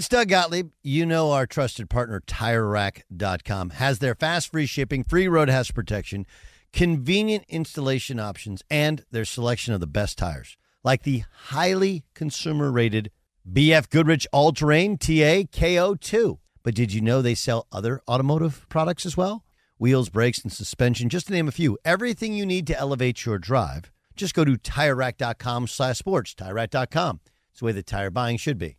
It's Doug Gottlieb. You know our trusted partner, TireRack.com, has their fast free shipping, free road hazard protection, convenient installation options, and their selection of the best tires, like the highly consumer rated BF Goodrich All Terrain TA KO2. But did you know they sell other automotive products as well? Wheels, brakes, and suspension, just to name a few. Everything you need to elevate your drive. Just go to TireRack.com slash sports. TireRack.com. It's the way that tire buying should be.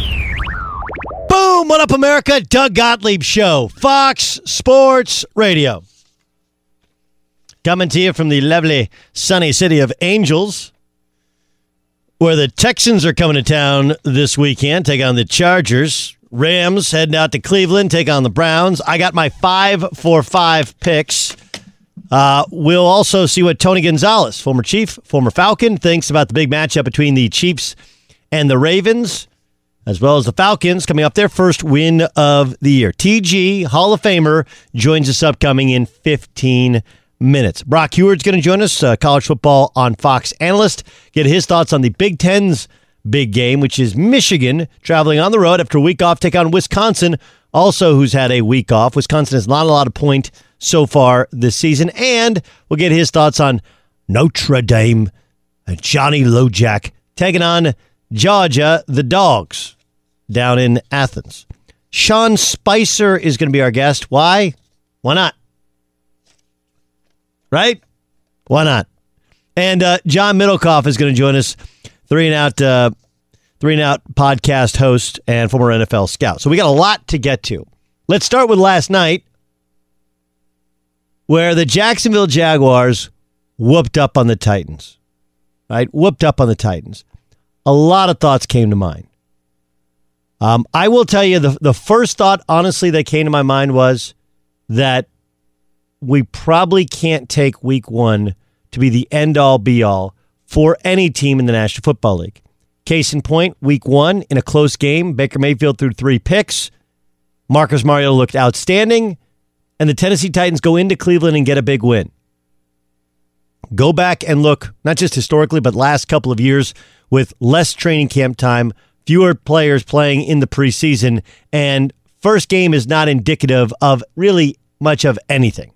Boom! What up, America? Doug Gottlieb Show, Fox Sports Radio. Coming to you from the lovely sunny city of Angels, where the Texans are coming to town this weekend, take on the Chargers. Rams heading out to Cleveland, take on the Browns. I got my five for five picks. Uh, we'll also see what Tony Gonzalez, former Chief, former Falcon, thinks about the big matchup between the Chiefs and the Ravens as well as the Falcons coming up their first win of the year. TG, Hall of Famer, joins us upcoming in 15 minutes. Brock Huard's going to join us, uh, college football on Fox analyst, get his thoughts on the Big Ten's big game, which is Michigan traveling on the road after a week off, take on Wisconsin, also who's had a week off. Wisconsin has not a lot of point so far this season, and we'll get his thoughts on Notre Dame and Johnny Lujack taking on Georgia, the Dogs, down in Athens. Sean Spicer is going to be our guest. Why? Why not? Right? Why not? And uh, John Middlekauff is going to join us, three and out, uh, three and out podcast host and former NFL scout. So we got a lot to get to. Let's start with last night, where the Jacksonville Jaguars whooped up on the Titans. Right, whooped up on the Titans a lot of thoughts came to mind. Um, I will tell you the the first thought, honestly, that came to my mind was that we probably can't take Week One to be the end all be all for any team in the National Football League. Case in point, week one in a close game, Baker Mayfield threw three picks. Marcus Mariota looked outstanding, and the Tennessee Titans go into Cleveland and get a big win. Go back and look, not just historically, but last couple of years with less training camp time, fewer players playing in the preseason, and first game is not indicative of really much of anything.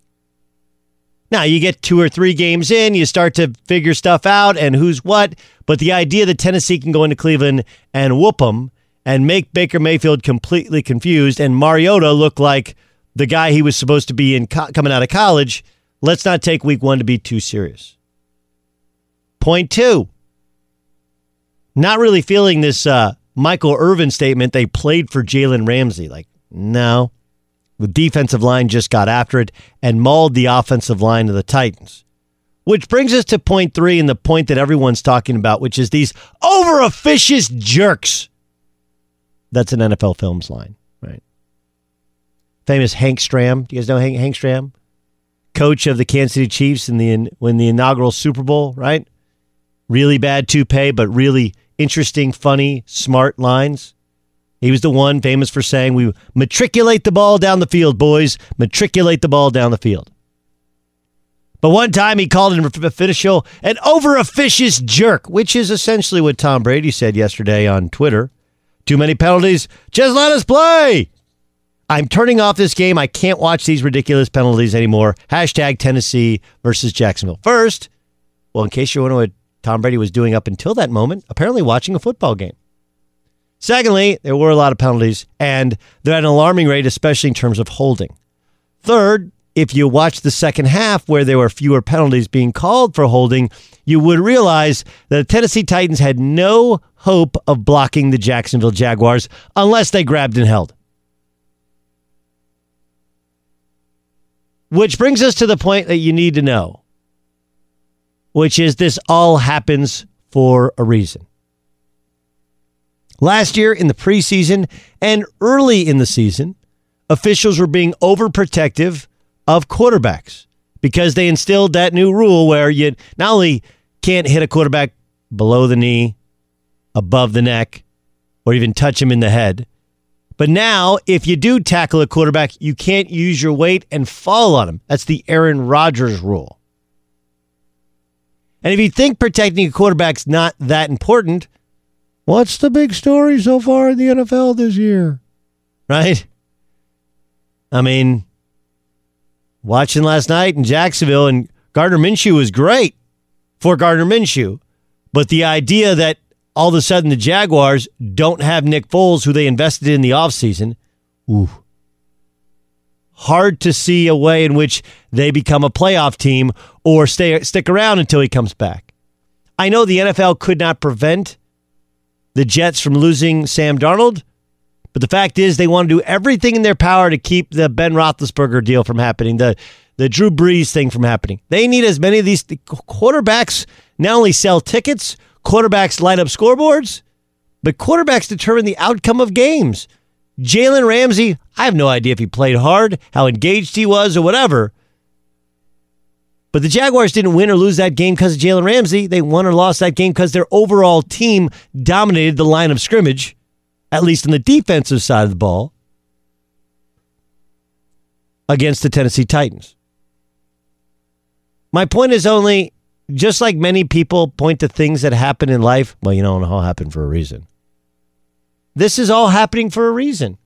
Now, you get two or three games in, you start to figure stuff out and who's what, but the idea that Tennessee can go into Cleveland and whoop them and make Baker Mayfield completely confused and Mariota look like the guy he was supposed to be in co- coming out of college, let's not take week one to be too serious. Point two, not really feeling this uh, Michael Irvin statement they played for Jalen Ramsey. Like, no. The defensive line just got after it and mauled the offensive line of the Titans. Which brings us to point three and the point that everyone's talking about, which is these over officious jerks. That's an NFL Films line, right? Famous Hank Stram. Do you guys know Hank, Hank Stram? Coach of the Kansas City Chiefs in the when the inaugural Super Bowl, right? Really bad toupee, but really interesting, funny, smart lines. He was the one famous for saying, We matriculate the ball down the field, boys. Matriculate the ball down the field. But one time he called an official an over officious jerk, which is essentially what Tom Brady said yesterday on Twitter. Too many penalties. Just let us play. I'm turning off this game. I can't watch these ridiculous penalties anymore. Hashtag Tennessee versus Jacksonville. First, well, in case you're wondering Tom Brady was doing up until that moment, apparently watching a football game. Secondly, there were a lot of penalties, and they're at an alarming rate, especially in terms of holding. Third, if you watch the second half where there were fewer penalties being called for holding, you would realize that the Tennessee Titans had no hope of blocking the Jacksonville Jaguars unless they grabbed and held. Which brings us to the point that you need to know which is this all happens for a reason. Last year in the preseason and early in the season, officials were being overprotective of quarterbacks because they instilled that new rule where you not only can't hit a quarterback below the knee, above the neck, or even touch him in the head. But now, if you do tackle a quarterback, you can't use your weight and fall on him. That's the Aaron Rodgers rule. And if you think protecting a quarterback's not that important, what's the big story so far in the NFL this year? Right? I mean, watching last night in Jacksonville and Gardner Minshew was great for Gardner Minshew. But the idea that all of a sudden the Jaguars don't have Nick Foles, who they invested in the offseason, ooh, hard to see a way in which they become a playoff team or stay stick around until he comes back. I know the NFL could not prevent the Jets from losing Sam Darnold, but the fact is they want to do everything in their power to keep the Ben Roethlisberger deal from happening, the the Drew Brees thing from happening. They need as many of these quarterbacks not only sell tickets, quarterbacks light up scoreboards, but quarterbacks determine the outcome of games. Jalen Ramsey, I have no idea if he played hard, how engaged he was, or whatever. But the Jaguars didn't win or lose that game because of Jalen Ramsey. They won or lost that game because their overall team dominated the line of scrimmage, at least on the defensive side of the ball, against the Tennessee Titans. My point is only just like many people point to things that happen in life, well, you know, it all happened for a reason. This is all happening for a reason.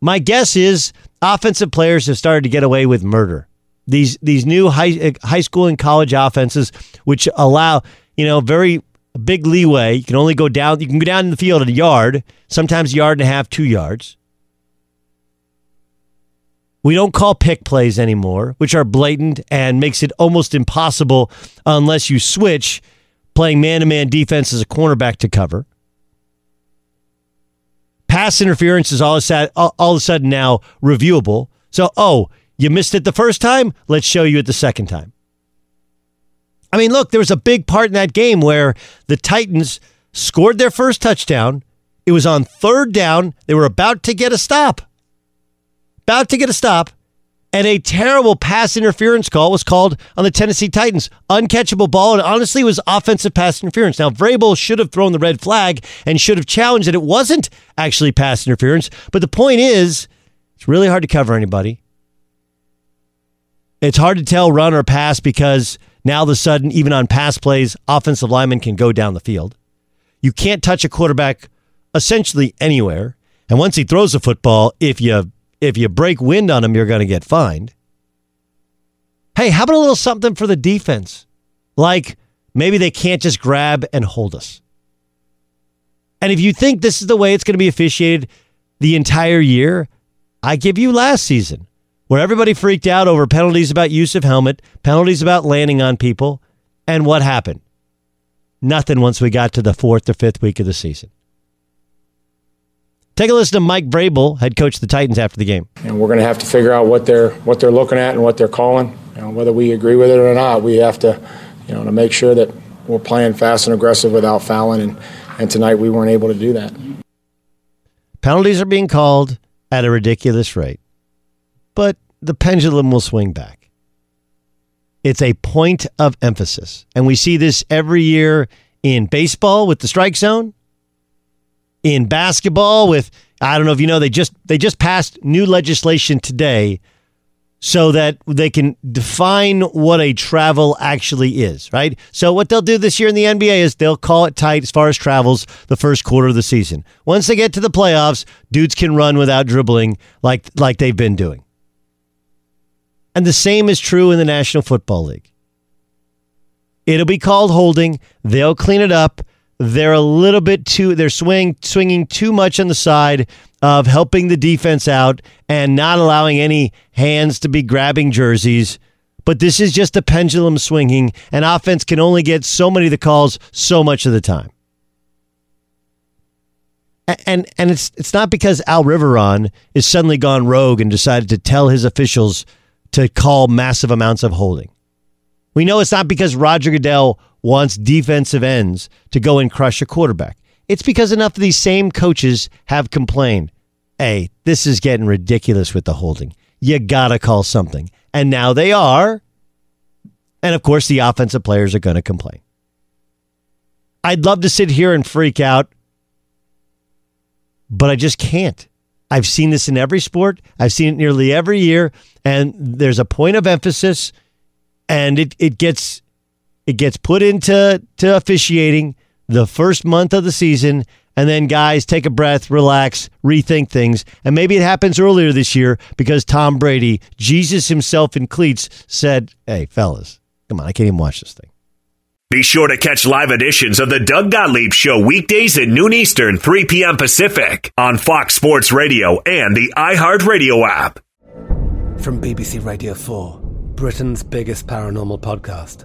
My guess is offensive players have started to get away with murder. These these new high high school and college offenses, which allow you know very big leeway. You can only go down. You can go down in the field a yard, sometimes a yard and a half, two yards. We don't call pick plays anymore, which are blatant and makes it almost impossible unless you switch playing man to man defense as a cornerback to cover. Pass interference is all of, a, all of a sudden now reviewable. So, oh, you missed it the first time? Let's show you it the second time. I mean, look, there was a big part in that game where the Titans scored their first touchdown. It was on third down. They were about to get a stop. About to get a stop. And a terrible pass interference call was called on the Tennessee Titans. Uncatchable ball, and honestly was offensive pass interference. Now, Vrabel should have thrown the red flag and should have challenged that it wasn't actually pass interference. But the point is, it's really hard to cover anybody. It's hard to tell run or pass because now all of a sudden, even on pass plays, offensive linemen can go down the field. You can't touch a quarterback essentially anywhere. And once he throws the football, if you if you break wind on them, you're going to get fined. Hey, how about a little something for the defense? Like maybe they can't just grab and hold us. And if you think this is the way it's going to be officiated the entire year, I give you last season where everybody freaked out over penalties about use of helmet, penalties about landing on people, and what happened? Nothing once we got to the fourth or fifth week of the season. Take a listen to Mike Vrabel, head coach of the Titans, after the game. And we're going to have to figure out what they're what they're looking at and what they're calling. You know, whether we agree with it or not, we have to, you know, to make sure that we're playing fast and aggressive without fouling. And and tonight we weren't able to do that. Penalties are being called at a ridiculous rate, but the pendulum will swing back. It's a point of emphasis, and we see this every year in baseball with the strike zone in basketball with I don't know if you know they just they just passed new legislation today so that they can define what a travel actually is, right? So what they'll do this year in the NBA is they'll call it tight as far as travels the first quarter of the season. Once they get to the playoffs, dudes can run without dribbling like like they've been doing. And the same is true in the National Football League. It'll be called holding. They'll clean it up they're a little bit too they're swing swinging too much on the side of helping the defense out and not allowing any hands to be grabbing jerseys. But this is just a pendulum swinging, and offense can only get so many of the calls so much of the time. And and it's it's not because Al Riveron is suddenly gone rogue and decided to tell his officials to call massive amounts of holding. We know it's not because Roger Goodell wants defensive ends to go and crush a quarterback. It's because enough of these same coaches have complained hey, this is getting ridiculous with the holding. You got to call something. And now they are. And of course, the offensive players are going to complain. I'd love to sit here and freak out, but I just can't. I've seen this in every sport. I've seen it nearly every year. And there's a point of emphasis, and it, it gets it gets put into to officiating the first month of the season, and then guys take a breath, relax, rethink things. And maybe it happens earlier this year because Tom Brady, Jesus himself in cleats, said, Hey, fellas, come on, I can't even watch this thing. Be sure to catch live editions of the Doug Gottlieb Show weekdays at noon Eastern, 3 p.m. Pacific on Fox Sports Radio and the iHeartRadio app. From BBC Radio 4, Britain's biggest paranormal podcast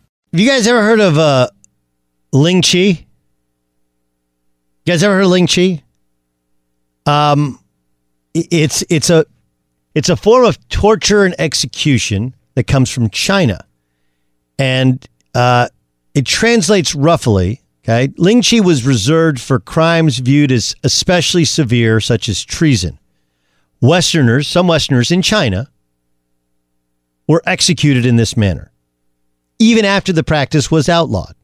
Have you guys ever heard of uh, Ling Chi? You guys ever heard of Ling Chi? Um, it's it's a it's a form of torture and execution that comes from China, and uh, it translates roughly. Okay, Ling Chi was reserved for crimes viewed as especially severe, such as treason. Westerners, some Westerners in China, were executed in this manner even after the practice was outlawed.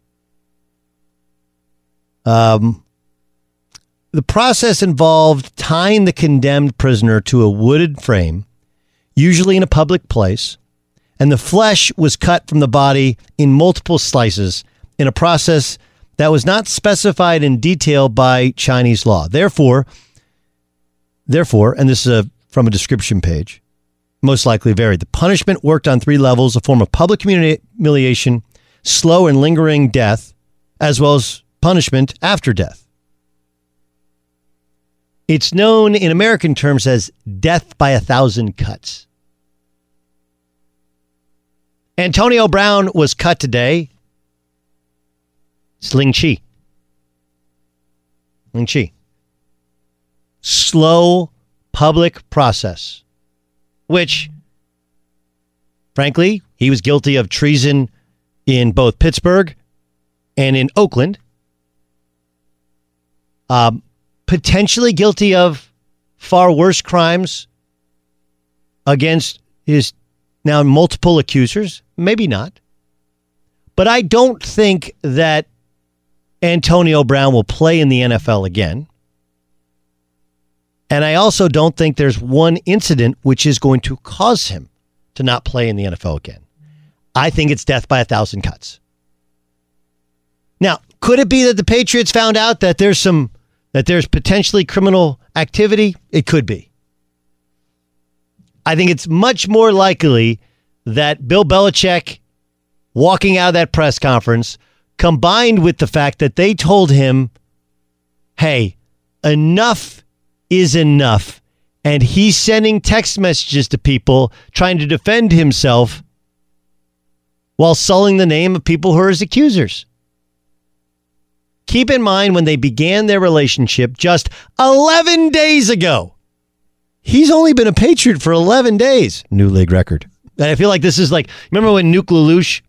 Um, the process involved tying the condemned prisoner to a wooded frame, usually in a public place, and the flesh was cut from the body in multiple slices in a process that was not specified in detail by Chinese law. Therefore, therefore, and this is a, from a description page, most likely varied. The punishment worked on three levels a form of public humiliation, slow and lingering death, as well as punishment after death. It's known in American terms as death by a thousand cuts. Antonio Brown was cut today. Sling Chi. Ling Chi. Slow public process which, frankly, he was guilty of treason in both Pittsburgh and in Oakland. Um, potentially guilty of far worse crimes against his now multiple accusers. Maybe not. But I don't think that Antonio Brown will play in the NFL again. And I also don't think there's one incident which is going to cause him to not play in the NFL again. I think it's death by a thousand cuts. Now, could it be that the Patriots found out that there's some that there's potentially criminal activity? It could be. I think it's much more likely that Bill Belichick walking out of that press conference combined with the fact that they told him, "Hey, enough is enough. And he's sending text messages to people trying to defend himself while sullying the name of people who are his accusers. Keep in mind when they began their relationship just 11 days ago. He's only been a Patriot for 11 days. New league record. And I feel like this is like, remember when Nuke LaLoosh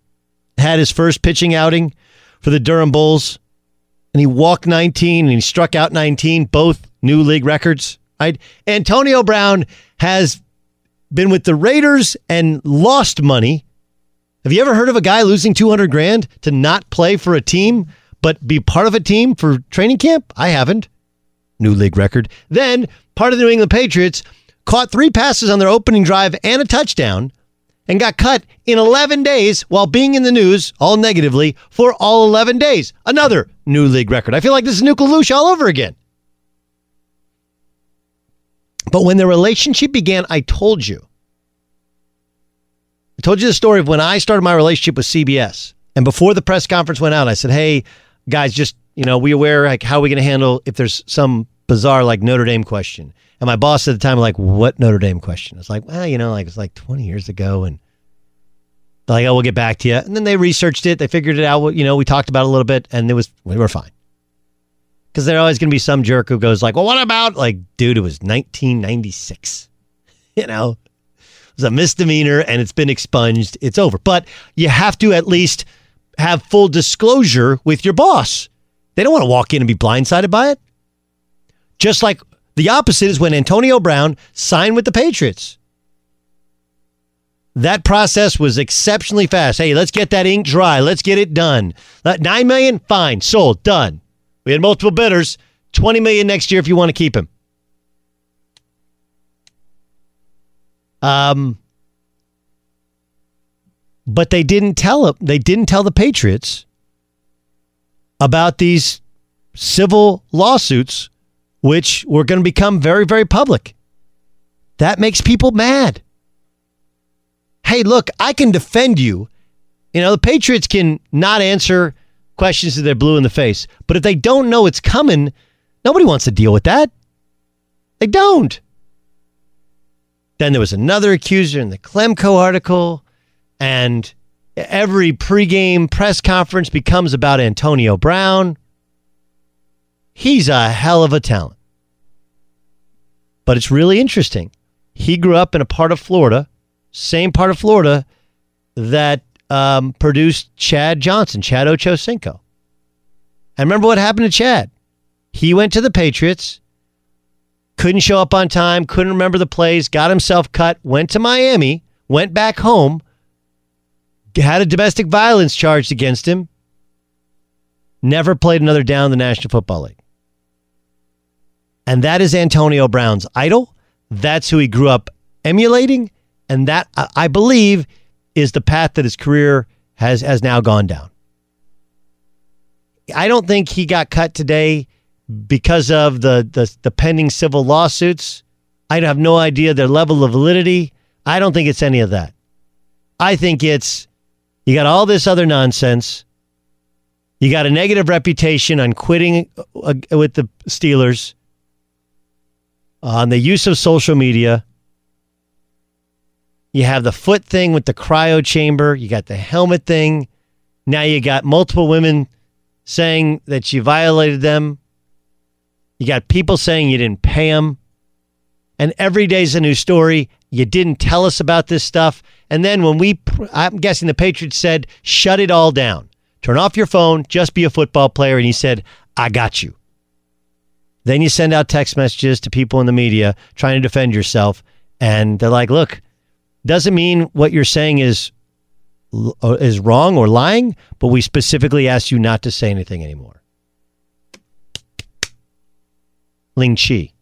had his first pitching outing for the Durham Bulls? And he walked 19 and he struck out 19, both new league records. Right? Antonio Brown has been with the Raiders and lost money. Have you ever heard of a guy losing 200 grand to not play for a team, but be part of a team for training camp? I haven't. New league record. Then part of the New England Patriots caught three passes on their opening drive and a touchdown and got cut in 11 days while being in the news, all negatively, for all 11 days. Another new league record. I feel like this is Nuke LaLoosh all over again. But when the relationship began, I told you. I told you the story of when I started my relationship with CBS And before the press conference went out, I said, "Hey, guys, just you know, we aware like how are we going to handle if there's some bizarre like Notre Dame question?" And my boss at the time like, "What Notre Dame question?" I was like, "Well, you know, like it's like 20 years ago, and they're like, oh, we'll get back to you." And then they researched it, they figured it out. You know, we talked about it a little bit, and it was we were fine. Because there's always going to be some jerk who goes like, "Well, what about like, dude? It was 1996. You know, it was a misdemeanor, and it's been expunged. It's over." But you have to at least have full disclosure with your boss. They don't want to walk in and be blindsided by it. Just like the opposite is when Antonio Brown signed with the Patriots. That process was exceptionally fast. Hey, let's get that ink dry. Let's get it done. Nine million, fine, sold, done. We had multiple bidders. Twenty million next year if you want to keep him. Um, but they didn't tell him, they didn't tell the Patriots about these civil lawsuits, which were going to become very, very public. That makes people mad. Hey, look, I can defend you. You know, the Patriots can not answer questions that they're blue in the face, but if they don't know it's coming, nobody wants to deal with that. They don't. Then there was another accuser in the Klemko article, and every pregame press conference becomes about Antonio Brown. He's a hell of a talent. But it's really interesting. He grew up in a part of Florida, same part of Florida that um, produced Chad Johnson, Chad Ochocinco. And remember what happened to Chad? He went to the Patriots, couldn't show up on time, couldn't remember the plays, got himself cut, went to Miami, went back home, had a domestic violence charged against him, never played another down in the National Football League. And that is Antonio Brown's idol. That's who he grew up emulating. And that, I believe, is the path that his career has, has now gone down. I don't think he got cut today because of the, the, the pending civil lawsuits. I have no idea their level of validity. I don't think it's any of that. I think it's you got all this other nonsense. You got a negative reputation on quitting uh, with the Steelers, on the use of social media. You have the foot thing with the cryo chamber. You got the helmet thing. Now you got multiple women saying that you violated them. You got people saying you didn't pay them. And every day's a new story. You didn't tell us about this stuff. And then when we, I'm guessing the Patriots said, shut it all down. Turn off your phone, just be a football player. And he said, I got you. Then you send out text messages to people in the media trying to defend yourself. And they're like, look, doesn't mean what you're saying is uh, is wrong or lying, but we specifically ask you not to say anything anymore. Ling Chi,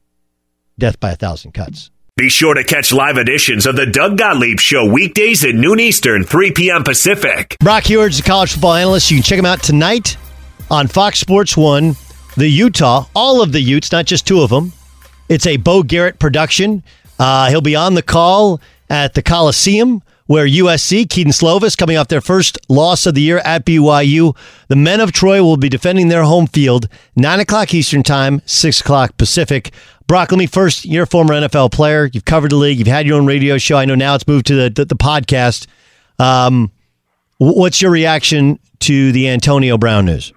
death by a thousand cuts. Be sure to catch live editions of the Doug Gottlieb Show weekdays at noon Eastern, 3 p.m. Pacific. Brock Huard's a college football analyst. You can check him out tonight on Fox Sports 1, the Utah, all of the Utes, not just two of them. It's a Bo Garrett production. Uh, he'll be on the call at the Coliseum where USC, Kedon Slovis, coming off their first loss of the year at BYU. The men of Troy will be defending their home field, 9 o'clock Eastern Time, 6 o'clock Pacific. Brock, let me first, you're a former NFL player. You've covered the league. You've had your own radio show. I know now it's moved to the, the, the podcast. Um, what's your reaction to the Antonio Brown news?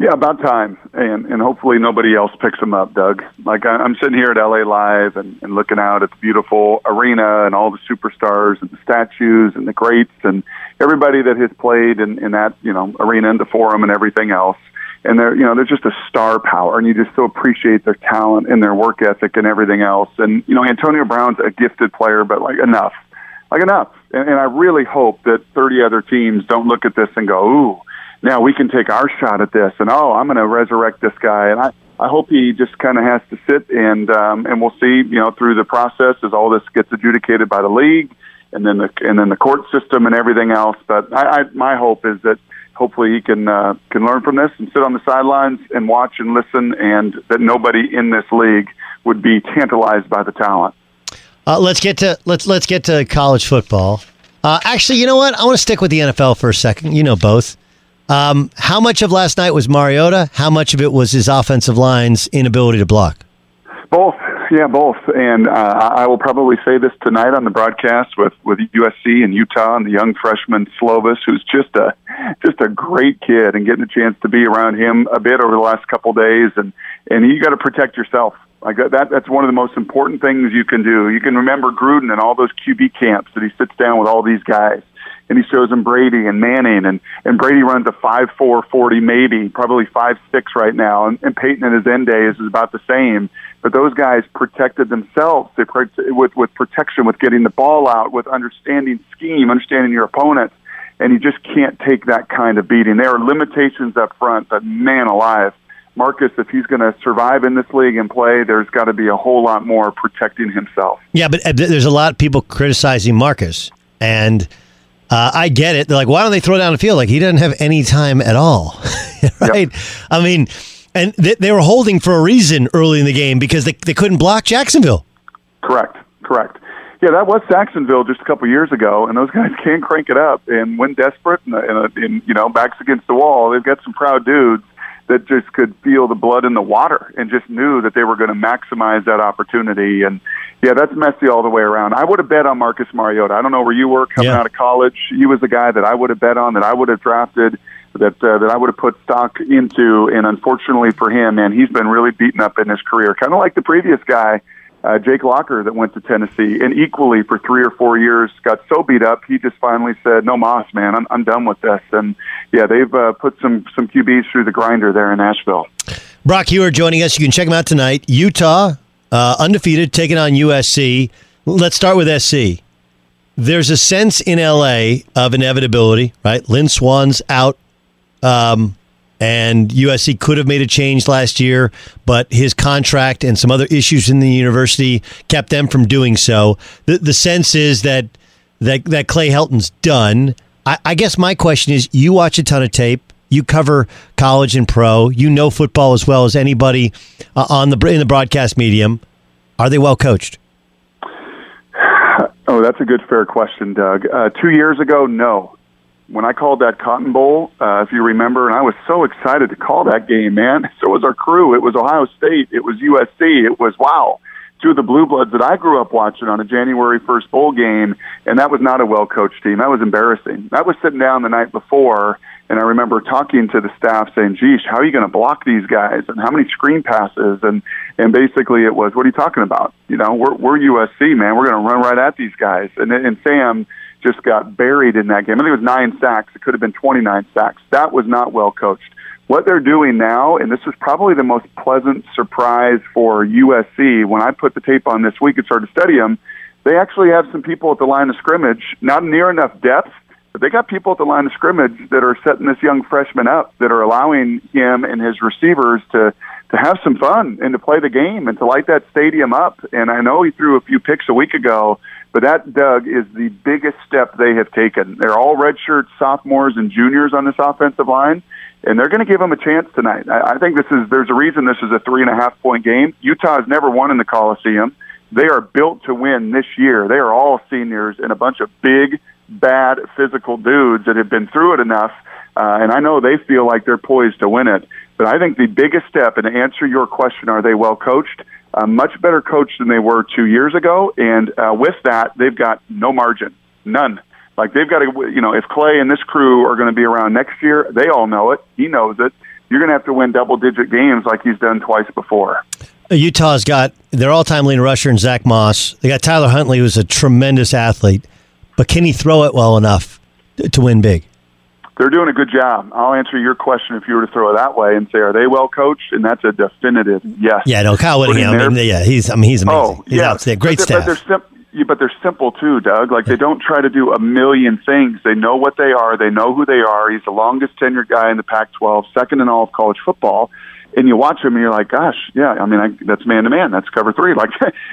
Yeah, about time, and and hopefully nobody else picks them up, Doug. Like I, I'm sitting here at LA Live and, and looking out at the beautiful arena and all the superstars and the statues and the greats and everybody that has played in, in that you know arena and the forum and everything else and they're you know they're just a star power, and you just so appreciate their talent and their work ethic and everything else. And you know Antonio Brown's a gifted player, but like enough, like enough. And, and I really hope that 30 other teams don't look at this and go, ooh, now we can take our shot at this, and oh, I'm going to resurrect this guy. And I I hope he just kind of has to sit and um, and we'll see you know through the process as all this gets adjudicated by the league and then the and then the court system and everything else. But I, I my hope is that hopefully he can uh, can learn from this and sit on the sidelines and watch and listen, and that nobody in this league would be tantalized by the talent. Uh, let's get to let's let's get to college football. Uh, actually, you know what? I want to stick with the NFL for a second. You know both. Um, how much of last night was Mariota? How much of it was his offensive line's inability to block? Both, yeah, both. And uh, I will probably say this tonight on the broadcast with with USC and Utah and the young freshman Slovis, who's just a just a great kid, and getting a chance to be around him a bit over the last couple days. And and you got to protect yourself. Like that, that's one of the most important things you can do. You can remember Gruden and all those QB camps that he sits down with all these guys and he shows him Brady and Manning, and and Brady runs a five four forty maybe, probably five six right now, and, and Peyton in his end days is about the same. But those guys protected themselves. They with with protection, with getting the ball out, with understanding scheme, understanding your opponent, and you just can't take that kind of beating. There are limitations up front, but man alive. Marcus, if he's going to survive in this league and play, there's got to be a whole lot more protecting himself. Yeah, but uh, there's a lot of people criticizing Marcus, and uh, I get it. They're like, why don't they throw down the field? Like he doesn't have any time at all, right? Yep. I mean, and they, they, were holding for a reason early in the game because they they couldn't block Jacksonville. Correct. Correct. Yeah, that was Jacksonville just a couple years ago, and those guys can crank it up. And when desperate and, and, and you know backs against the wall, they've got some proud dudes that just could feel the blood in the water and just knew that they were going to maximize that opportunity. And yeah, that's messy all the way around. I would have bet on Marcus Mariota. I don't know where you were coming yeah. out of college. He was the guy that I would have bet on, that I would have drafted, that uh, that I would have put stock into. And unfortunately for him, man, he's been really beaten up in his career, kind of like the previous guy. Uh, Jake Locker that went to Tennessee and equally for three or four years got so beat up he just finally said no moss, man I'm, I'm done with this and yeah they've uh, put some some QBs through the grinder there in Nashville. Brock Huard joining us. You can check him out tonight. Utah uh, undefeated, taking on USC. Let's start with SC. There's a sense in LA of inevitability, right? Lynn Swann's out, um, and USC could have made a change last year, but his contract and some other issues in the university kept them from doing so. The, the sense is that, that that Clay Helton's done. I, I guess my question is: You watch a ton of tape you cover college and pro. You know football as well as anybody uh, on the in the broadcast medium. Are they well coached? Oh, that's a good, fair question, Doug. Uh, two years ago, no. When I called that Cotton Bowl, uh, if you remember, and I was so excited to call that game, man. So was our crew. It was Ohio State. It was USC. It was wow two of the blue bloods that I grew up watching on a January 1st bowl game, and that was not a well coached team. That was embarrassing. That was sitting down the night before and I remember talking to the staff saying, "Geez, how are you going to block these guys? And how many screen passes?" And and basically it was, "What are you talking about? You know, we're we're USC, man. We're going to run right at these guys." And and Sam just got buried in that game. I think it was nine sacks. It could have been 29 sacks. That was not well coached. What they're doing now, and this was probably the most pleasant surprise for USC when I put the tape on this week and started to study them. They actually have some people at the line of scrimmage, not near enough depth but they got people at the line of scrimmage that are setting this young freshman up, that are allowing him and his receivers to to have some fun and to play the game and to light that stadium up. And I know he threw a few picks a week ago, but that Doug is the biggest step they have taken. They're all redshirt sophomores and juniors on this offensive line, and they're going to give them a chance tonight. I, I think this is there's a reason this is a three and a half point game. Utah has never won in the Coliseum. They are built to win this year. They are all seniors and a bunch of big bad physical dudes that have been through it enough, uh, and I know they feel like they're poised to win it. But I think the biggest step, and to answer your question, are they well coached? Uh, much better coached than they were two years ago, and uh, with that, they've got no margin, none. Like they've got to, you know, if Clay and this crew are going to be around next year, they all know it. He knows it. You're going to have to win double-digit games like he's done twice before. Utah's got their all-time leading rusher and Zach Moss. They got Tyler Huntley, who's a tremendous athlete but can he throw it well enough to win big? They're doing a good job. I'll answer your question if you were to throw it that way and say, are they well coached? And that's a definitive yes. Yeah, no, Kyle Whittingham. I mean, yeah, he's. I mean, he's amazing. Oh, he's yeah, great but staff. But they're, sim- but they're simple too, Doug. Like they don't try to do a million things. They know what they are. They know who they are. He's the longest tenured guy in the Pac-12, second in all of college football and you watch him and you're like, gosh, yeah, I mean, I, that's man to man. That's cover three. Like,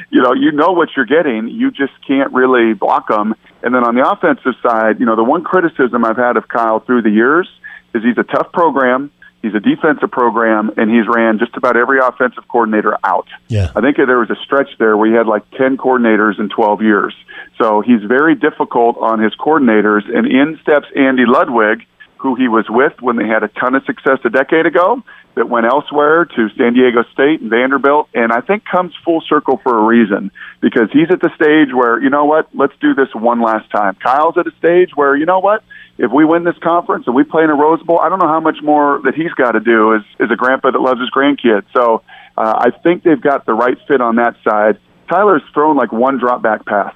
you know, you know what you're getting. You just can't really block them. And then on the offensive side, you know, the one criticism I've had of Kyle through the years is he's a tough program. He's a defensive program, and he's ran just about every offensive coordinator out. Yeah. I think there was a stretch there where he had like 10 coordinators in 12 years. So he's very difficult on his coordinators. And in steps Andy Ludwig, who he was with when they had a ton of success a decade ago, that went elsewhere to San Diego State and Vanderbilt, and I think comes full circle for a reason because he's at the stage where, you know what, let's do this one last time. Kyle's at a stage where, you know what, if we win this conference and we play in a Rose Bowl, I don't know how much more that he's got to do as, as a grandpa that loves his grandkids. So uh, I think they've got the right fit on that side. Tyler's thrown like one drop back pass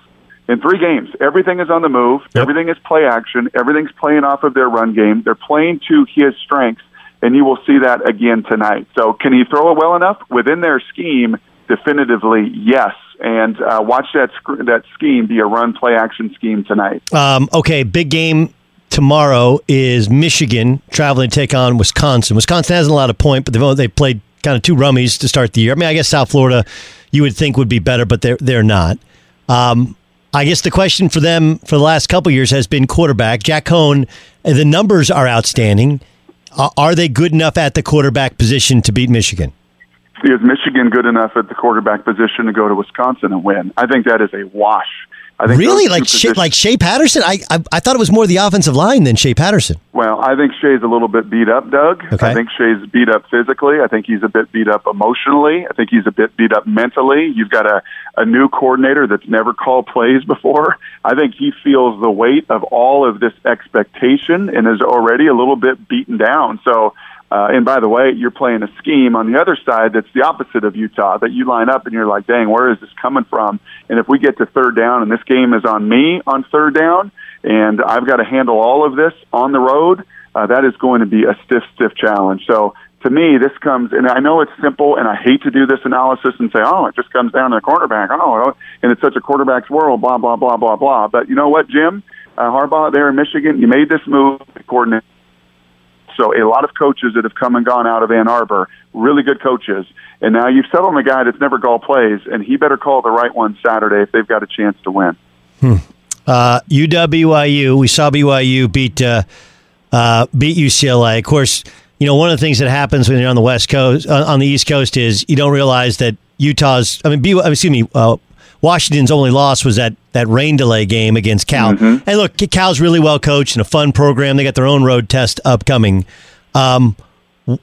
in three games. Everything is on the move. Yep. Everything is play action. Everything's playing off of their run game. They're playing to his strengths, and you will see that again tonight. So, can he throw it well enough within their scheme? Definitively, yes. And uh, watch that sc- that scheme be a run play action scheme tonight. Um, okay, big game tomorrow is Michigan traveling to take on Wisconsin. Wisconsin hasn't a lot of point, but they've they played kind of two rummies to start the year. I mean, I guess South Florida you would think would be better, but they're they're not. Um, I guess the question for them for the last couple years has been quarterback. Jack Coan, uh, the numbers are outstanding. Uh, are they good enough at the quarterback position to beat Michigan? Is Michigan good enough at the quarterback position to go to Wisconsin and win? I think that is a wash. I think really like Shea, like Shea Patterson. I, I, I thought it was more the offensive line than Shea Patterson. Well, I think Shea's a little bit beat up, Doug. Okay. I think Shea's beat up physically. I think he's a bit beat up emotionally. I think he's a bit beat up mentally. You've got a a new coordinator that's never called plays before. I think he feels the weight of all of this expectation and is already a little bit beaten down. So uh, and by the way, you're playing a scheme on the other side that's the opposite of Utah, that you line up and you're like, dang, where is this coming from? And if we get to third down and this game is on me on third down, and I've got to handle all of this on the road, uh, that is going to be a stiff, stiff challenge. So to me, this comes, and I know it's simple, and I hate to do this analysis and say, oh, it just comes down to the quarterback. Oh, and it's such a quarterback's world, blah, blah, blah, blah, blah. But you know what, Jim? Uh, Harbaugh there in Michigan, you made this move, coordinate so a lot of coaches that have come and gone out of Ann Arbor, really good coaches, and now you've settled on a guy that's never called plays, and he better call the right one Saturday if they've got a chance to win. Hmm. Uh, UW we saw BYU beat uh, uh, beat UCLA. Of course, you know one of the things that happens when you're on the West Coast, on the East Coast, is you don't realize that Utah's. I mean, BYU, excuse me, uh, Washington's only loss was that that rain delay game against Cal. Mm-hmm. And look, Cal's really well coached and a fun program. They got their own road test upcoming. Um,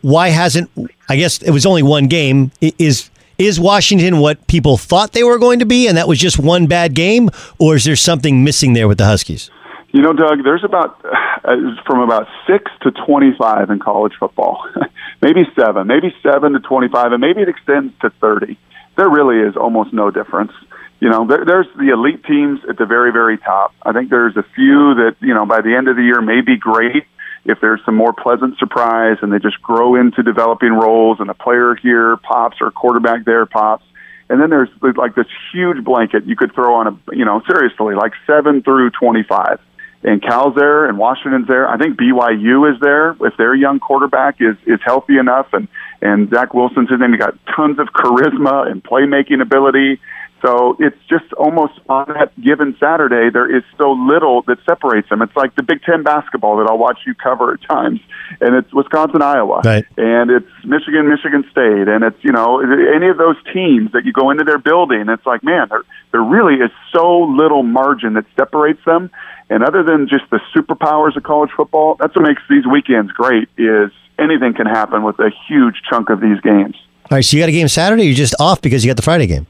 why hasn't? I guess it was only one game. Is is Washington what people thought they were going to be, and that was just one bad game, or is there something missing there with the Huskies? You know, Doug, there's about uh, from about six to twenty-five in college football, maybe seven, maybe seven to twenty-five, and maybe it extends to thirty. There really is almost no difference you know, there, there's the elite teams at the very, very top. I think there's a few that, you know, by the end of the year may be great if there's some more pleasant surprise and they just grow into developing roles and a player here pops or a quarterback there pops. And then there's like this huge blanket you could throw on a, you know, seriously, like seven through 25. And Cal's there and Washington's there. I think BYU is there if their young quarterback is, is healthy enough and, and Zach Wilson's in there. He got tons of charisma and playmaking ability so it's just almost on that given Saturday, there is so little that separates them. It's like the Big Ten basketball that I'll watch you cover at times, and it's Wisconsin, Iowa, right. and it's Michigan, Michigan State, and it's you know any of those teams that you go into their building. It's like man, there there really is so little margin that separates them. And other than just the superpowers of college football, that's what makes these weekends great. Is anything can happen with a huge chunk of these games. All right, so you got a game Saturday. You're just off because you got the Friday game.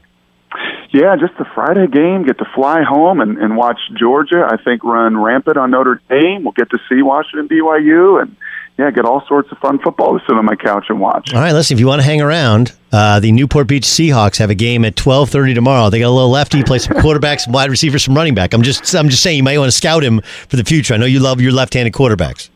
Yeah, just the Friday game. Get to fly home and, and watch Georgia. I think run rampant on Notre Dame. We'll get to see Washington, BYU, and yeah, get all sorts of fun football to sit on my couch and watch. All right, listen. If you want to hang around, uh, the Newport Beach Seahawks have a game at twelve thirty tomorrow. They got a little lefty, play some quarterbacks, some wide receivers, some running back. I'm just, I'm just saying, you might want to scout him for the future. I know you love your left-handed quarterbacks.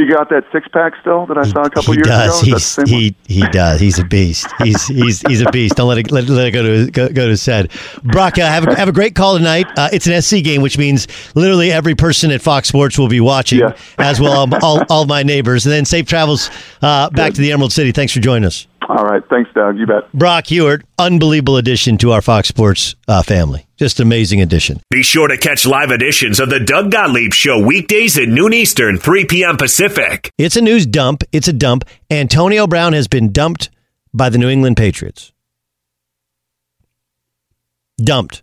He got that six pack still that I saw a couple he years does. ago. He's, he he does. He's a beast. He's he's he's a beast. Don't let it let, let it go to go, go to his head. Brock, uh, have a, have a great call tonight. Uh, it's an SC game, which means literally every person at Fox Sports will be watching, yeah. as well all, all, all my neighbors. And then safe travels uh, back to the Emerald City. Thanks for joining us. All right. Thanks, Doug. You bet. Brock Huard, unbelievable addition to our Fox Sports uh, family. Just amazing addition. Be sure to catch live editions of the Doug Gottlieb Show weekdays at noon Eastern, 3 p.m. Pacific. It's a news dump. It's a dump. Antonio Brown has been dumped by the New England Patriots. Dumped.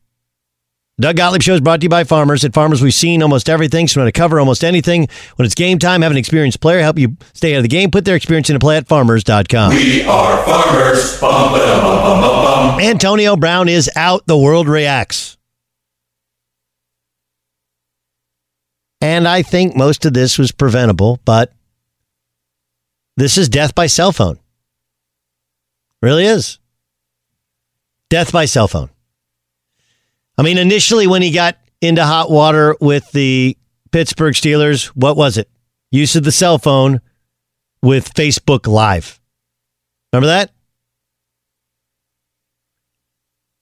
Doug Gottlieb Show is brought to you by Farmers. At Farmers, we've seen almost everything, so we're going to cover almost anything. When it's game time, have an experienced player help you stay out of the game. Put their experience into play at farmers.com. We are farmers. Bum, ba, bum, bum, bum, bum. Antonio Brown is out. The world reacts. And I think most of this was preventable, but this is death by cell phone. Really is. Death by cell phone. I mean, initially when he got into hot water with the Pittsburgh Steelers, what was it? Use of the cell phone with Facebook Live. Remember that?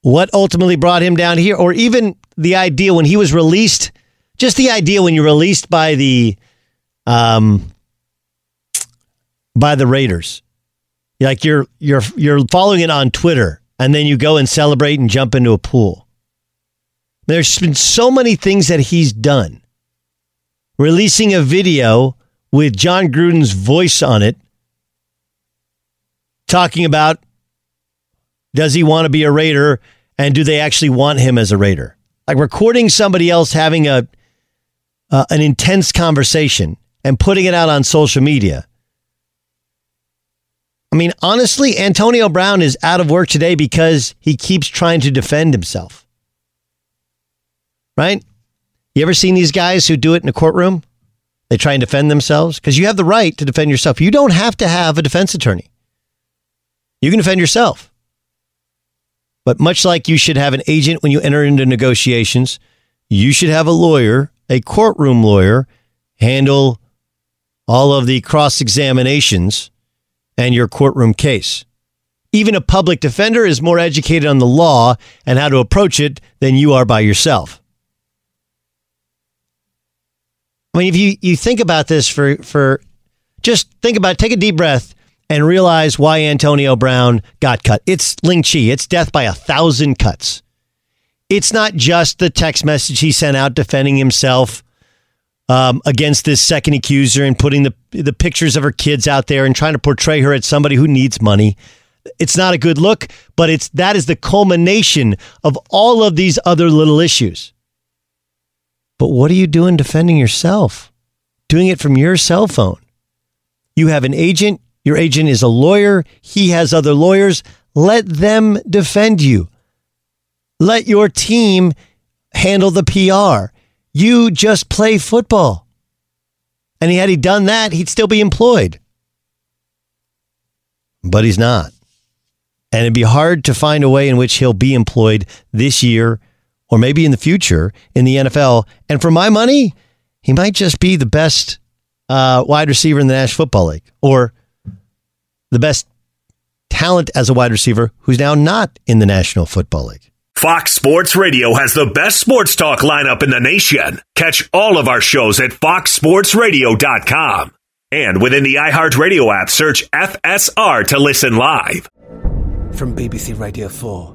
What ultimately brought him down here, or even the idea when he was released, just the idea when you're released by the um by the Raiders. Like you're you're you're following it on Twitter and then you go and celebrate and jump into a pool. There's been so many things that he's done. Releasing a video with Jon Gruden's voice on it, talking about does he want to be a Raider and do they actually want him as a Raider? Like recording somebody else having a uh, an intense conversation and putting it out on social media. I mean, honestly, Antonio Brown is out of work today because he keeps trying to defend himself right? You ever seen these guys who do it in a courtroom? They try and defend themselves because you have the right to defend yourself. You don't have to have a defense attorney. You can defend yourself. But much like you should have an agent when you enter into negotiations, you should have a lawyer, a courtroom lawyer, handle all of the cross examinations and your courtroom case. Even a public defender is more educated on the law and how to approach it than you are by yourself. I mean, if you, you think about this for, for just think about it, take a deep breath and realize why Antonio Brown got cut. It's Ling Chi. It's death by a thousand cuts. It's not just the text message he sent out defending himself um, against this second accuser and putting the the pictures of her kids out there and trying to portray her as somebody who needs money. It's not a good look, but it's that is the culmination of all of these other little issues. But what are you doing defending yourself? Doing it from your cell phone. You have an agent. Your agent is a lawyer. He has other lawyers. Let them defend you. Let your team handle the PR. You just play football. And had he done that, he'd still be employed. But he's not. And it'd be hard to find a way in which he'll be employed this year or maybe in the future in the NFL. And for my money, he might just be the best uh, wide receiver in the National Football League or the best talent as a wide receiver who's now not in the National Football League. Fox Sports Radio has the best sports talk lineup in the nation. Catch all of our shows at foxsportsradio.com. And within the iHeartRadio app, search FSR to listen live. From BBC Radio 4,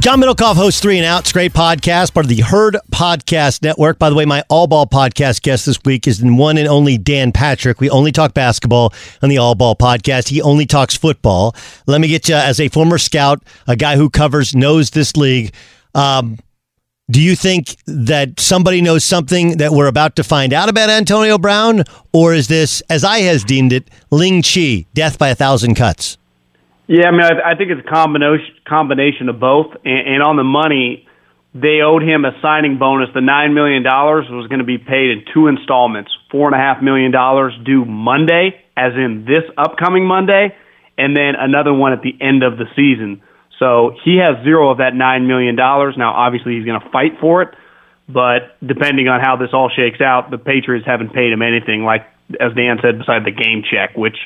John Middlekauff hosts Three and Outs, great podcast, part of the Herd Podcast Network. By the way, my All Ball podcast guest this week is the one and only Dan Patrick. We only talk basketball on the All Ball podcast. He only talks football. Let me get you, as a former scout, a guy who covers, knows this league. Um, do you think that somebody knows something that we're about to find out about Antonio Brown? Or is this, as I has deemed it, Ling Chi, death by a thousand cuts? Yeah, I mean, I, I think it's a combination combination of both. And, and on the money, they owed him a signing bonus. The nine million dollars was going to be paid in two installments. Four and a half million dollars due Monday, as in this upcoming Monday, and then another one at the end of the season. So he has zero of that nine million dollars. Now, obviously, he's going to fight for it, but depending on how this all shakes out, the Patriots haven't paid him anything. Like as Dan said, beside the game check, which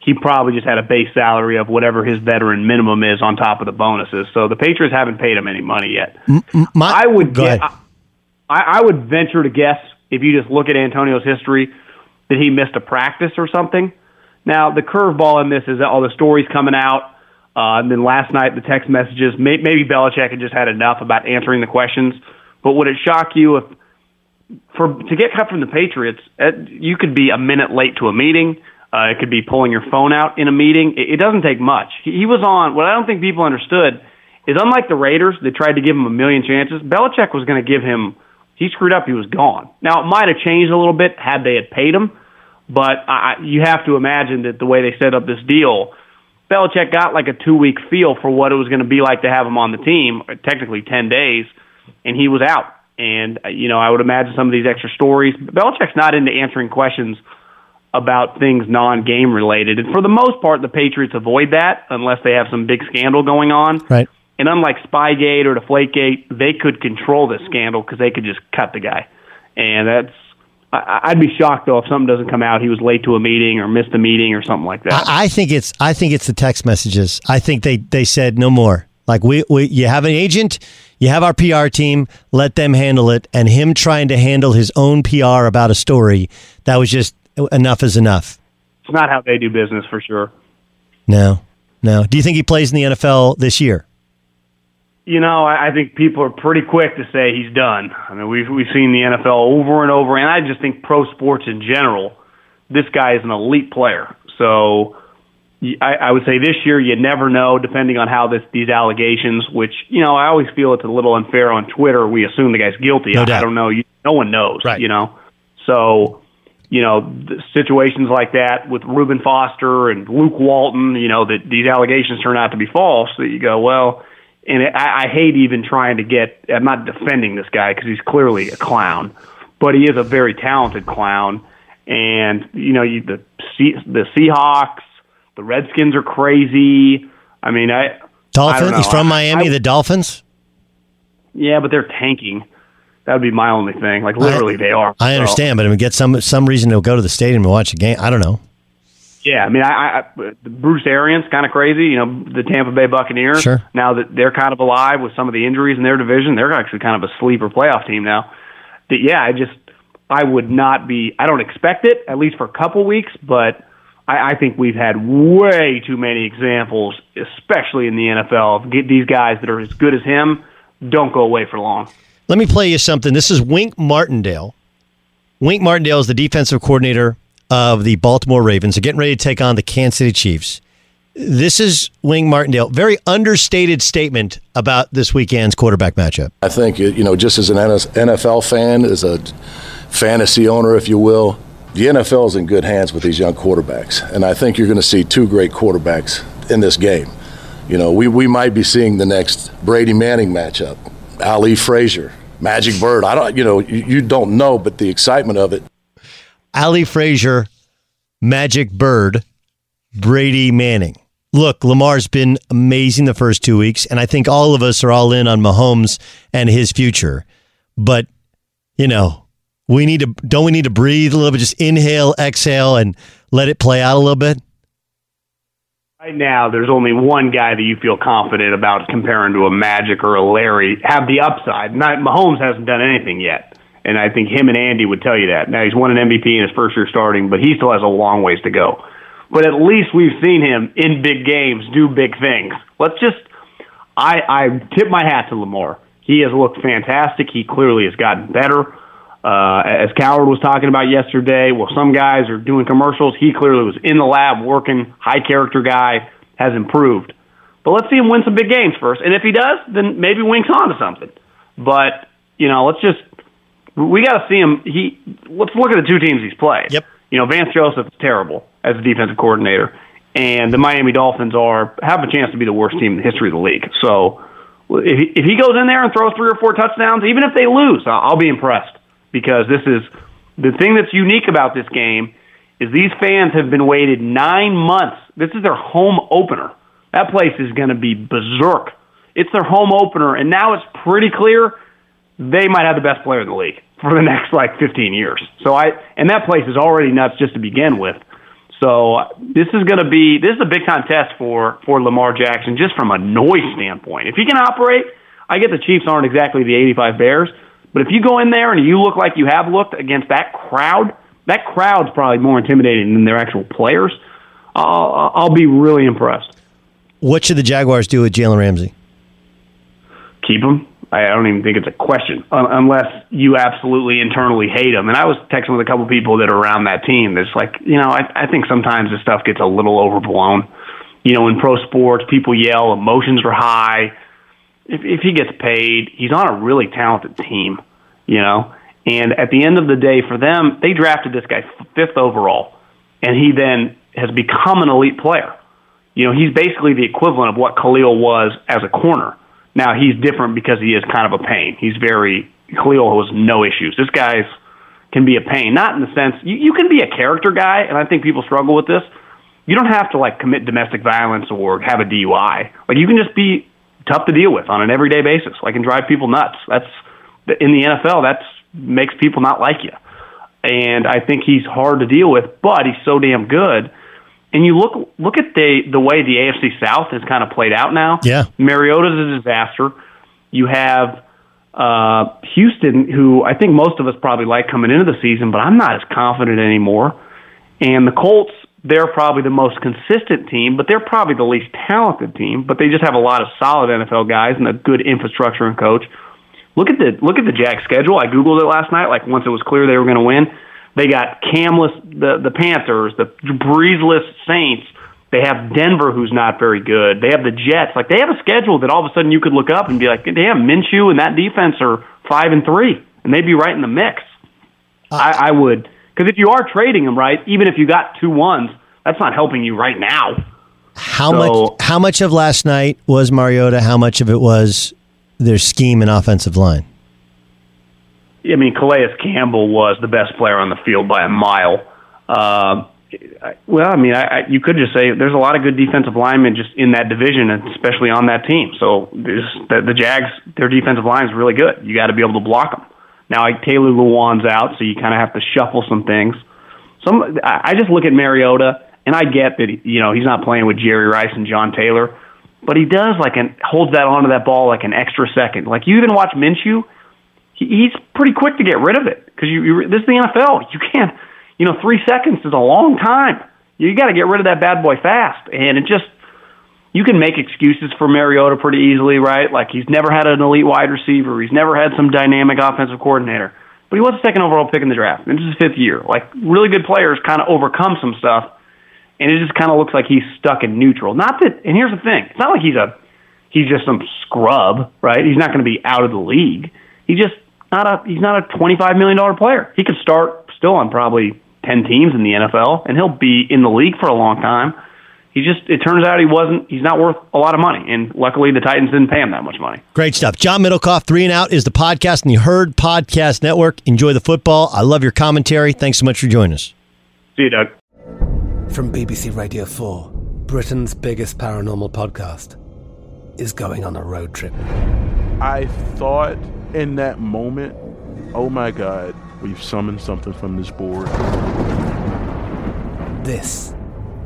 he probably just had a base salary of whatever his veteran minimum is on top of the bonuses. So the Patriots haven't paid him any money yet. My, I would get, I, I would venture to guess if you just look at Antonio's history that he missed a practice or something. Now the curveball in this is that all the stories coming out. Uh, and then last night, the text messages. May, maybe Belichick had just had enough about answering the questions. But would it shock you if, for to get cut from the Patriots, you could be a minute late to a meeting? Uh, it could be pulling your phone out in a meeting. It, it doesn't take much. He, he was on. What I don't think people understood is, unlike the Raiders, they tried to give him a million chances. Belichick was going to give him. He screwed up. He was gone. Now it might have changed a little bit had they had paid him, but I, you have to imagine that the way they set up this deal, Belichick got like a two week feel for what it was going to be like to have him on the team. Technically ten days, and he was out. And you know, I would imagine some of these extra stories. Belichick's not into answering questions about things non-game related. And for the most part, the Patriots avoid that unless they have some big scandal going on. Right. And unlike Spygate or Deflategate, they could control this scandal because they could just cut the guy. And that's I, I'd be shocked though if something doesn't come out. He was late to a meeting or missed a meeting or something like that. I, I think it's I think it's the text messages. I think they they said no more. Like we, we you have an agent, you have our PR team, let them handle it. And him trying to handle his own PR about a story that was just enough is enough. It's not how they do business for sure. No, no. Do you think he plays in the NFL this year? You know, I I think people are pretty quick to say he's done. I mean, we've we've seen the NFL over and over, and I just think pro sports in general, this guy is an elite player. So, I would say this year you never know, depending on how this these allegations. Which you know, I always feel it's a little unfair on Twitter. We assume the guy's guilty. No I. I don't know. You, no one knows. Right. You know, so you know, situations like that with Reuben Foster and Luke Walton, you know, that these allegations turn out to be false, that you go, well, and I, I hate even trying to get, I'm not defending this guy because he's clearly a clown, but he is a very talented clown. And, you know, you, the, the Seahawks, The Redskins are crazy. I mean, I I Dolphins. know. He's from Miami. I- the Dolphins. yeah, but they're tanking. That would be my only thing. Like literally, they are. I So- understand, but I mean, get some some reason to go to the stadium and watch a game. I don't know. Yeah, I mean, I, I I- Bruce Arians kind of crazy. You know, the Tampa Bay Buccaneers. Sure. Now that they're kind of alive with some of the injuries in their division, they're actually kind of a sleeper playoff team now. That yeah, I just I would not be. I don't expect it at least for a couple weeks, but I, I think we've had way too many examples, especially in the NFL, of get these guys that are as good as him don't go away for long. Let me play you something. This is Wink Martindale. Wink Martindale is the defensive coordinator of the Baltimore Ravens. They're getting ready to take on the Kansas City Chiefs. This is Wink Martindale. Very understated statement about this weekend's quarterback matchup. I think, you know, just as an NFL fan, as a fantasy owner, if you will, the NFL is in good hands with these young quarterbacks. And I think you're going to see two great quarterbacks in this game. You know, we, we might be seeing the next Brady Manning matchup, Ali Frazier, Magic Bird. I don't, you know, you, you don't know, but the excitement of it. Ali Frazier, Magic Bird, Brady Manning. Look, Lamar's been amazing the first two weeks, and I think all of us are all in on Mahomes and his future. But, you know, we need to, don't we need to breathe a little bit? Just inhale, exhale, and let it play out a little bit? Right now, there's only one guy that you feel confident about comparing to a Magic or a Larry. Have the upside. Not Mahomes hasn't done anything yet, and I think him and Andy would tell you that. Now he's won an MVP in his first year starting, but he still has a long ways to go. But at least we've seen him in big games do big things. Let's just. I I tip my hat to Lamar. He has looked fantastic. He clearly has gotten better. Uh, as Cowherd was talking about yesterday, well, some guys are doing commercials. He clearly was in the lab working, high character guy, has improved. But let's see him win some big games first. And if he does, then maybe Wink's on to something. But, you know, let's just, we got to see him. He, let's look at the two teams he's played. Yep. You know, Vance Joseph is terrible as a defensive coordinator. And the Miami Dolphins are, have a chance to be the worst team in the history of the league. So if he, if he goes in there and throws three or four touchdowns, even if they lose, I'll be impressed because this is the thing that's unique about this game is these fans have been waited nine months. This is their home opener. That place is going to be berserk. It's their home opener, and now it's pretty clear they might have the best player in the league for the next like 15 years. So I and that place is already nuts just to begin with. So this is going to be this is a big time test for for Lamar Jackson just from a noise standpoint. If he can operate, I get the Chiefs aren't exactly the 85 Bears, but if you go in there and you look like you have looked against that crowd, that crowd's probably more intimidating than their actual players. I'll, I'll be really impressed. What should the Jaguars do with Jalen Ramsey? Keep him. I don't even think it's a question, unless you absolutely internally hate him. And I was texting with a couple people that are around that team. That's like, you know, I, I think sometimes this stuff gets a little overblown. You know, in pro sports, people yell, emotions are high. If, if he gets paid, he's on a really talented team. You know, and at the end of the day, for them, they drafted this guy fifth overall, and he then has become an elite player. You know, he's basically the equivalent of what Khalil was as a corner. Now he's different because he is kind of a pain. He's very Khalil has no issues. This guy's can be a pain, not in the sense you, you can be a character guy, and I think people struggle with this. You don't have to like commit domestic violence or have a DUI. Like you can just be tough to deal with on an everyday basis. Like and drive people nuts. That's in the NFL. That's makes people not like you. And I think he's hard to deal with, but he's so damn good. And you look look at the the way the AFC South has kind of played out now. Yeah. Mariota's a disaster. You have uh, Houston, who I think most of us probably like coming into the season, but I'm not as confident anymore. And the Colts, they're probably the most consistent team, but they're probably the least talented team. But they just have a lot of solid NFL guys and a good infrastructure and coach. Look at the look at the Jack schedule. I googled it last night. Like once it was clear they were going to win, they got Camless, the the Panthers, the Breezeless Saints. They have Denver, who's not very good. They have the Jets. Like they have a schedule that all of a sudden you could look up and be like, damn, Minshew and that defense are five and three, and they'd be right in the mix. Uh, I, I would, because if you are trading them right, even if you got two ones, that's not helping you right now. How So- much? How much of last night was Mariota? How much of it was their scheme and offensive line? I mean, Calais Campbell was the best player on the field by a mile. Uh, well, I mean, I, I, you could just say there's a lot of good defensive linemen just in that division, and especially on that team. So the, the Jags, their defensive line is really good. You got to be able to block them. Now, like Taylor Lewan's out, so you kind of have to shuffle some things. Some, I just look at Mariota, and I get that you know he's not playing with Jerry Rice and John Taylor, but he does like and holds that onto that ball like an extra second. Like you even watch Minshew, he, he's pretty quick to get rid of it because you, you this is the NFL. You can't, you know, three seconds is a long time. You got to get rid of that bad boy fast, and it just you can make excuses for Mariota pretty easily, right? Like he's never had an elite wide receiver, he's never had some dynamic offensive coordinator, but he was a second overall pick in the draft, and this is his fifth year. Like really good players kind of overcome some stuff, and it just kind of looks like he's stuck in neutral. Not that, and here's the thing: it's not like he's a he's just some scrub, right? He's not going to be out of the league. He just not a he's not a twenty five million dollar player. He could start still on probably ten teams in the NFL, and he'll be in the league for a long time he just it turns out he wasn't he's not worth a lot of money. And luckily the titans didn't pay him that much money. Great stuff. John Middlekauff three and out is the podcast and the herd podcast network. Enjoy the football. I love your commentary. Thanks so much for joining us. See you doug. From bbc radio 4 britain's biggest paranormal podcast is going on a road trip. I thought in that moment oh my god we've summoned something from this board. This